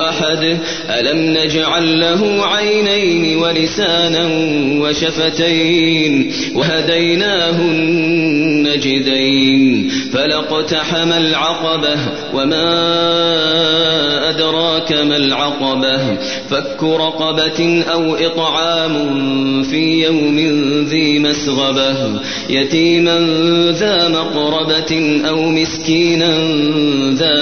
أحد؟ ألم نجعل له عينين ولسانا وشفتين وهديناه النجدين فلاقتحم العقبة وما أدراك ما العقبة فك رقبة أو إطعام في يوم ذي مسغبة يتيما ذا مقربة أو مسكينا ذا